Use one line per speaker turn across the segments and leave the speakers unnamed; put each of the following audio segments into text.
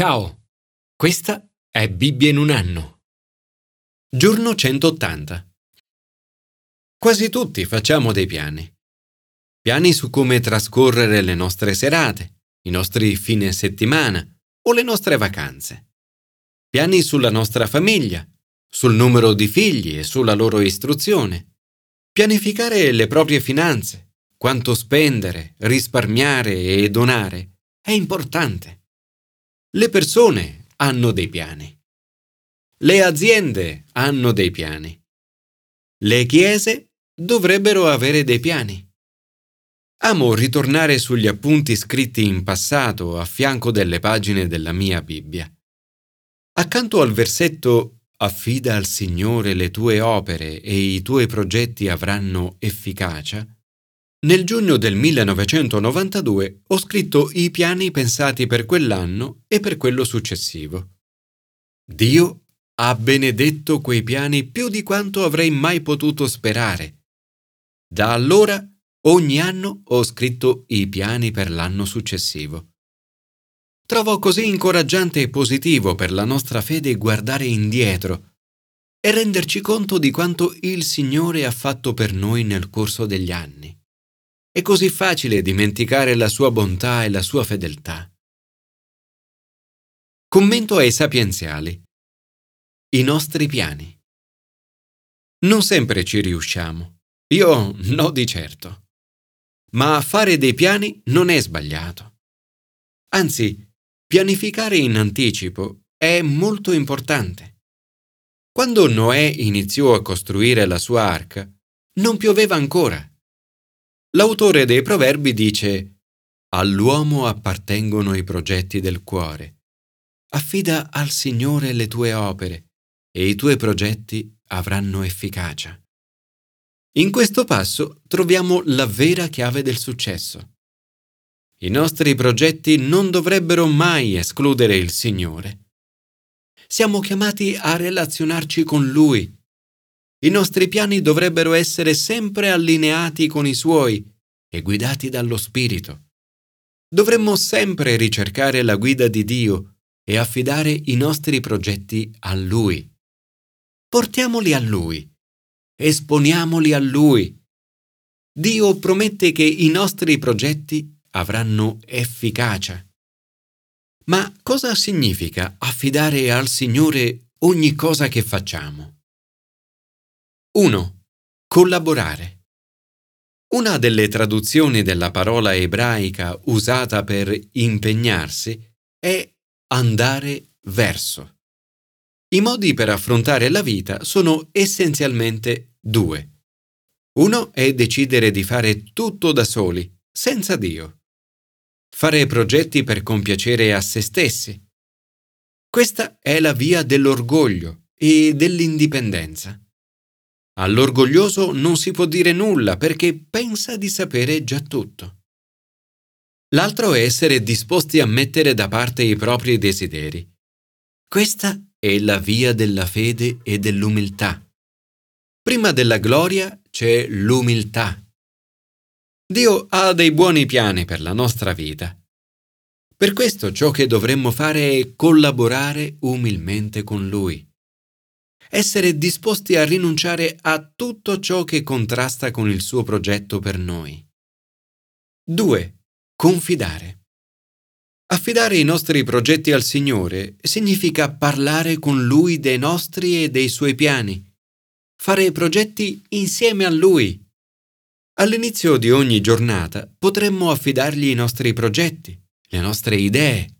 Ciao, questa è Bibbia in un anno. Giorno 180. Quasi tutti facciamo dei piani. Piani su come trascorrere le nostre serate, i nostri fine settimana o le nostre vacanze. Piani sulla nostra famiglia, sul numero di figli e sulla loro istruzione. Pianificare le proprie finanze, quanto spendere, risparmiare e donare è importante. Le persone hanno dei piani. Le aziende hanno dei piani. Le chiese dovrebbero avere dei piani. Amo ritornare sugli appunti scritti in passato a fianco delle pagine della mia Bibbia. Accanto al versetto Affida al Signore le tue opere e i tuoi progetti avranno efficacia, nel giugno del 1992 ho scritto i piani pensati per quell'anno e per quello successivo. Dio ha benedetto quei piani più di quanto avrei mai potuto sperare. Da allora ogni anno ho scritto i piani per l'anno successivo. Trovo così incoraggiante e positivo per la nostra fede guardare indietro e renderci conto di quanto il Signore ha fatto per noi nel corso degli anni. È così facile dimenticare la sua bontà e la sua fedeltà. Commento ai sapienziali. I nostri piani. Non sempre ci riusciamo. Io no di certo. Ma fare dei piani non è sbagliato. Anzi, pianificare in anticipo è molto importante. Quando Noè iniziò a costruire la sua arca, non pioveva ancora L'autore dei proverbi dice All'uomo appartengono i progetti del cuore. Affida al Signore le tue opere e i tuoi progetti avranno efficacia. In questo passo troviamo la vera chiave del successo. I nostri progetti non dovrebbero mai escludere il Signore. Siamo chiamati a relazionarci con Lui i nostri piani dovrebbero essere sempre allineati con i suoi e guidati dallo Spirito. Dovremmo sempre ricercare la guida di Dio e affidare i nostri progetti a Lui. Portiamoli a Lui. Esponiamoli a Lui. Dio promette che i nostri progetti avranno efficacia. Ma cosa significa affidare al Signore ogni cosa che facciamo? 1. Collaborare. Una delle traduzioni della parola ebraica usata per impegnarsi è andare verso. I modi per affrontare la vita sono essenzialmente due. Uno è decidere di fare tutto da soli, senza Dio. Fare progetti per compiacere a se stessi. Questa è la via dell'orgoglio e dell'indipendenza. All'orgoglioso non si può dire nulla perché pensa di sapere già tutto. L'altro è essere disposti a mettere da parte i propri desideri. Questa è la via della fede e dell'umiltà. Prima della gloria c'è l'umiltà. Dio ha dei buoni piani per la nostra vita. Per questo ciò che dovremmo fare è collaborare umilmente con Lui essere disposti a rinunciare a tutto ciò che contrasta con il suo progetto per noi. 2. Confidare. Affidare i nostri progetti al Signore significa parlare con Lui dei nostri e dei Suoi piani, fare progetti insieme a Lui. All'inizio di ogni giornata potremmo affidargli i nostri progetti, le nostre idee,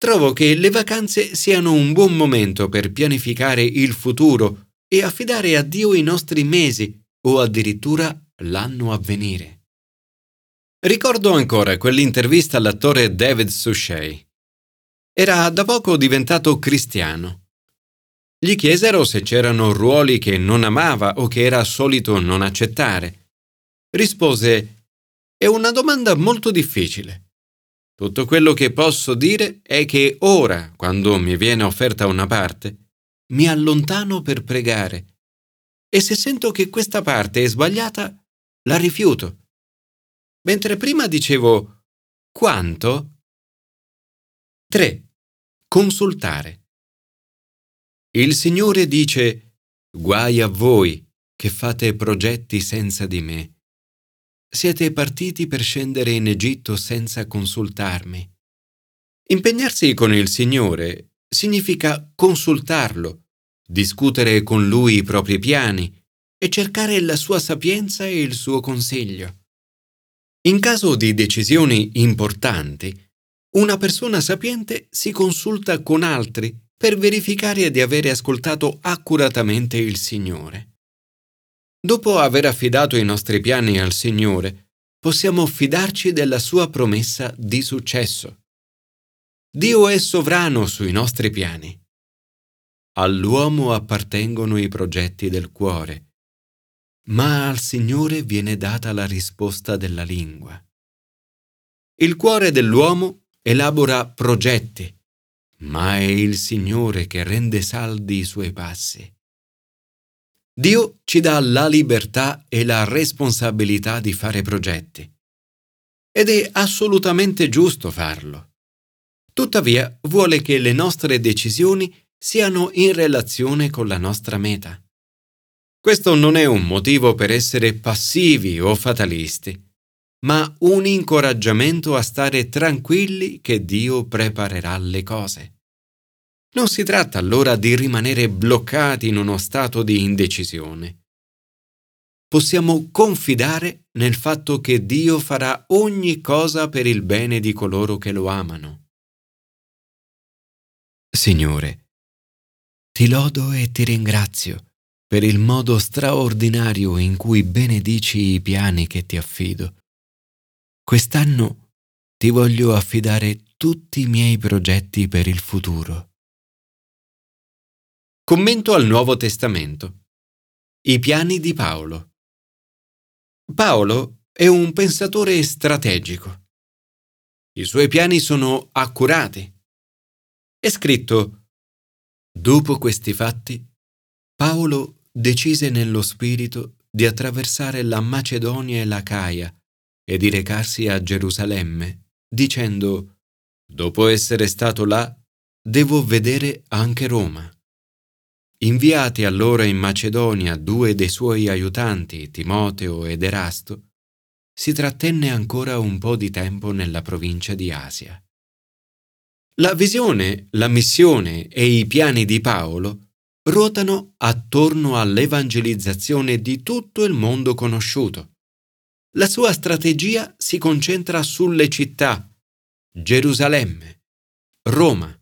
Trovo che le vacanze siano un buon momento per pianificare il futuro e affidare a Dio i nostri mesi o addirittura l'anno a venire. Ricordo ancora quell'intervista all'attore David Suchet. Era da poco diventato cristiano. Gli chiesero se c'erano ruoli che non amava o che era solito non accettare. Rispose È una domanda molto difficile. Tutto quello che posso dire è che ora, quando mi viene offerta una parte, mi allontano per pregare e se sento che questa parte è sbagliata, la rifiuto. Mentre prima dicevo quanto? 3. Consultare. Il Signore dice, guai a voi che fate progetti senza di me. Siete partiti per scendere in Egitto senza consultarmi. Impegnarsi con il Signore significa consultarlo, discutere con Lui i propri piani e cercare la sua sapienza e il suo consiglio. In caso di decisioni importanti, una persona sapiente si consulta con altri per verificare di avere ascoltato accuratamente il Signore. Dopo aver affidato i nostri piani al Signore, possiamo fidarci della sua promessa di successo. Dio è sovrano sui nostri piani. All'uomo appartengono i progetti del cuore ma al Signore viene data la risposta della lingua. Il cuore dell'uomo elabora progetti, ma è il Signore che rende saldi i suoi passi. Dio ci dà la libertà e la responsabilità di fare progetti. Ed è assolutamente giusto farlo. Tuttavia vuole che le nostre decisioni siano in relazione con la nostra meta. Questo non è un motivo per essere passivi o fatalisti, ma un incoraggiamento a stare tranquilli che Dio preparerà le cose. Non si tratta allora di rimanere bloccati in uno stato di indecisione. Possiamo confidare nel fatto che Dio farà ogni cosa per il bene di coloro che lo amano. Signore, ti lodo e ti ringrazio per il modo straordinario in cui benedici i piani che ti affido. Quest'anno ti voglio affidare tutti i miei progetti per il futuro. Commento al Nuovo Testamento. I piani di Paolo. Paolo è un pensatore strategico. I suoi piani sono accurati. È scritto, dopo questi fatti, Paolo decise nello spirito di attraversare la Macedonia e l'Acaia e di recarsi a Gerusalemme, dicendo, dopo essere stato là, devo vedere anche Roma. Inviati allora in Macedonia due dei suoi aiutanti, Timoteo ed Erasto, si trattenne ancora un po' di tempo nella provincia di Asia. La visione, la missione e i piani di Paolo ruotano attorno all'evangelizzazione di tutto il mondo conosciuto. La sua strategia si concentra sulle città Gerusalemme, Roma,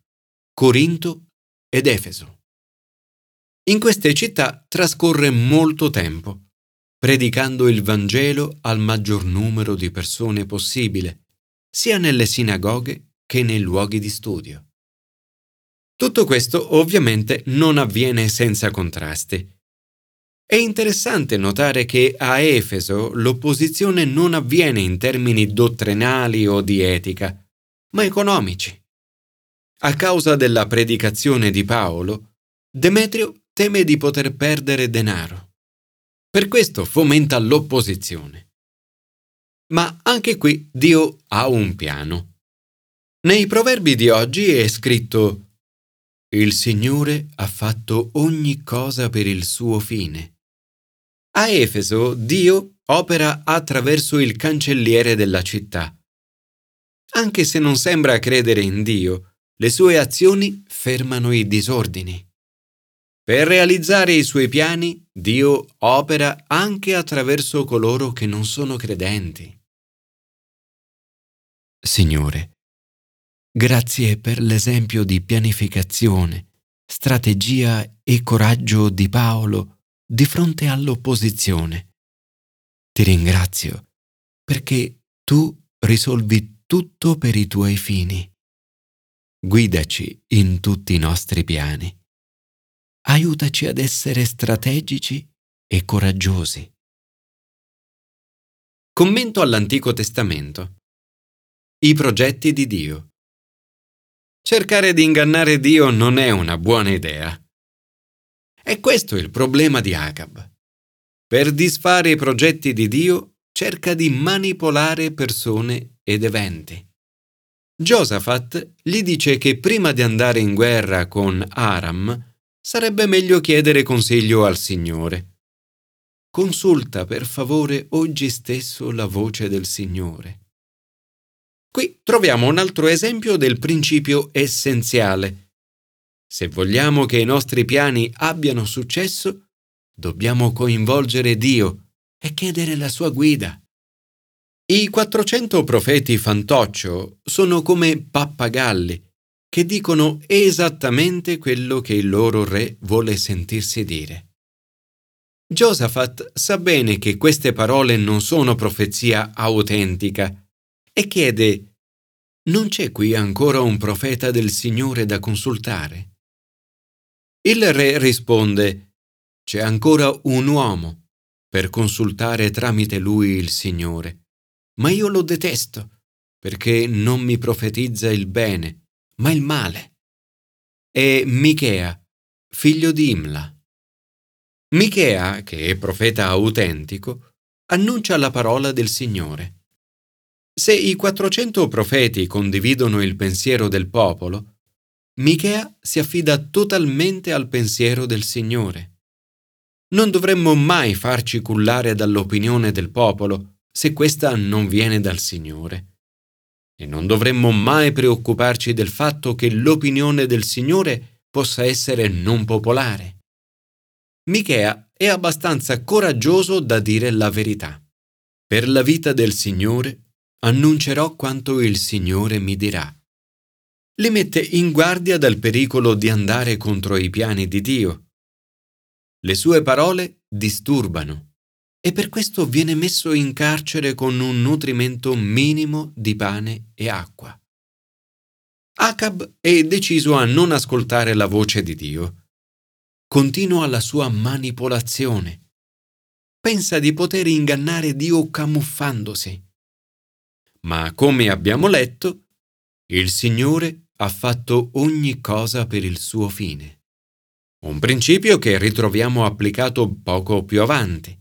Corinto ed Efeso. In queste città trascorre molto tempo, predicando il Vangelo al maggior numero di persone possibile, sia nelle sinagoghe che nei luoghi di studio. Tutto questo ovviamente non avviene senza contrasti. È interessante notare che a Efeso l'opposizione non avviene in termini dottrinali o di etica, ma economici. A causa della predicazione di Paolo, Demetrio teme di poter perdere denaro. Per questo fomenta l'opposizione. Ma anche qui Dio ha un piano. Nei proverbi di oggi è scritto il Signore ha fatto ogni cosa per il suo fine. A Efeso Dio opera attraverso il cancelliere della città. Anche se non sembra credere in Dio, le sue azioni fermano i disordini. Per realizzare i suoi piani, Dio opera anche attraverso coloro che non sono credenti. Signore, Grazie per l'esempio di pianificazione, strategia e coraggio di Paolo di fronte all'opposizione. Ti ringrazio perché tu risolvi tutto per i tuoi fini. Guidaci in tutti i nostri piani. Aiutaci ad essere strategici e coraggiosi. Commento all'Antico Testamento. I progetti di Dio. Cercare di ingannare Dio non è una buona idea. E questo è il problema di Agab. Per disfare i progetti di Dio cerca di manipolare persone ed eventi. Josaphat gli dice che prima di andare in guerra con Aram sarebbe meglio chiedere consiglio al Signore. Consulta per favore oggi stesso la voce del Signore. Qui troviamo un altro esempio del principio essenziale. Se vogliamo che i nostri piani abbiano successo, dobbiamo coinvolgere Dio e chiedere la sua guida. I 400 profeti fantoccio sono come pappagalli che dicono esattamente quello che il loro re vuole sentirsi dire. Josaphat sa bene che queste parole non sono profezia autentica e chiede Non c'è qui ancora un profeta del Signore da consultare? Il re risponde C'è ancora un uomo per consultare tramite lui il Signore ma io lo detesto, perché non mi profetizza il bene, ma il male. È Michea, figlio di Imla. Michea, che è profeta autentico, annuncia la parola del Signore. Se i 400 profeti condividono il pensiero del popolo, Michea si affida totalmente al pensiero del Signore. Non dovremmo mai farci cullare dall'opinione del popolo, se questa non viene dal Signore. E non dovremmo mai preoccuparci del fatto che l'opinione del Signore possa essere non popolare. Michea è abbastanza coraggioso da dire la verità. Per la vita del Signore annuncerò quanto il Signore mi dirà. Li mette in guardia dal pericolo di andare contro i piani di Dio. Le sue parole disturbano e per questo viene messo in carcere con un nutrimento minimo di pane e acqua. Acab è deciso a non ascoltare la voce di Dio. Continua la sua manipolazione. Pensa di poter ingannare Dio camuffandosi. Ma come abbiamo letto, il Signore ha fatto ogni cosa per il suo fine. Un principio che ritroviamo applicato poco più avanti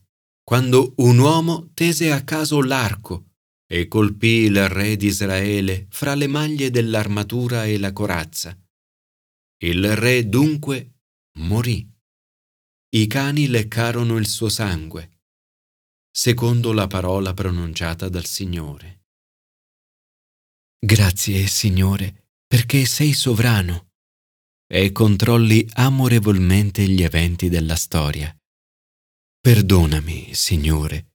quando un uomo tese a caso l'arco e colpì il re di Israele fra le maglie dell'armatura e la corazza. Il re dunque morì. I cani leccarono il suo sangue, secondo la parola pronunciata dal Signore. Grazie, Signore, perché sei sovrano e controlli amorevolmente gli eventi della storia. Perdonami, Signore,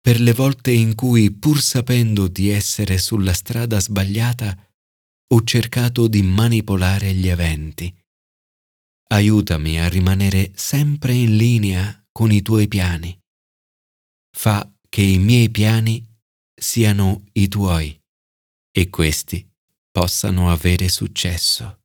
per le volte in cui, pur sapendo di essere sulla strada sbagliata, ho cercato di manipolare gli eventi. Aiutami a rimanere sempre in linea con i tuoi piani. Fa che i miei piani siano i tuoi e questi possano avere successo.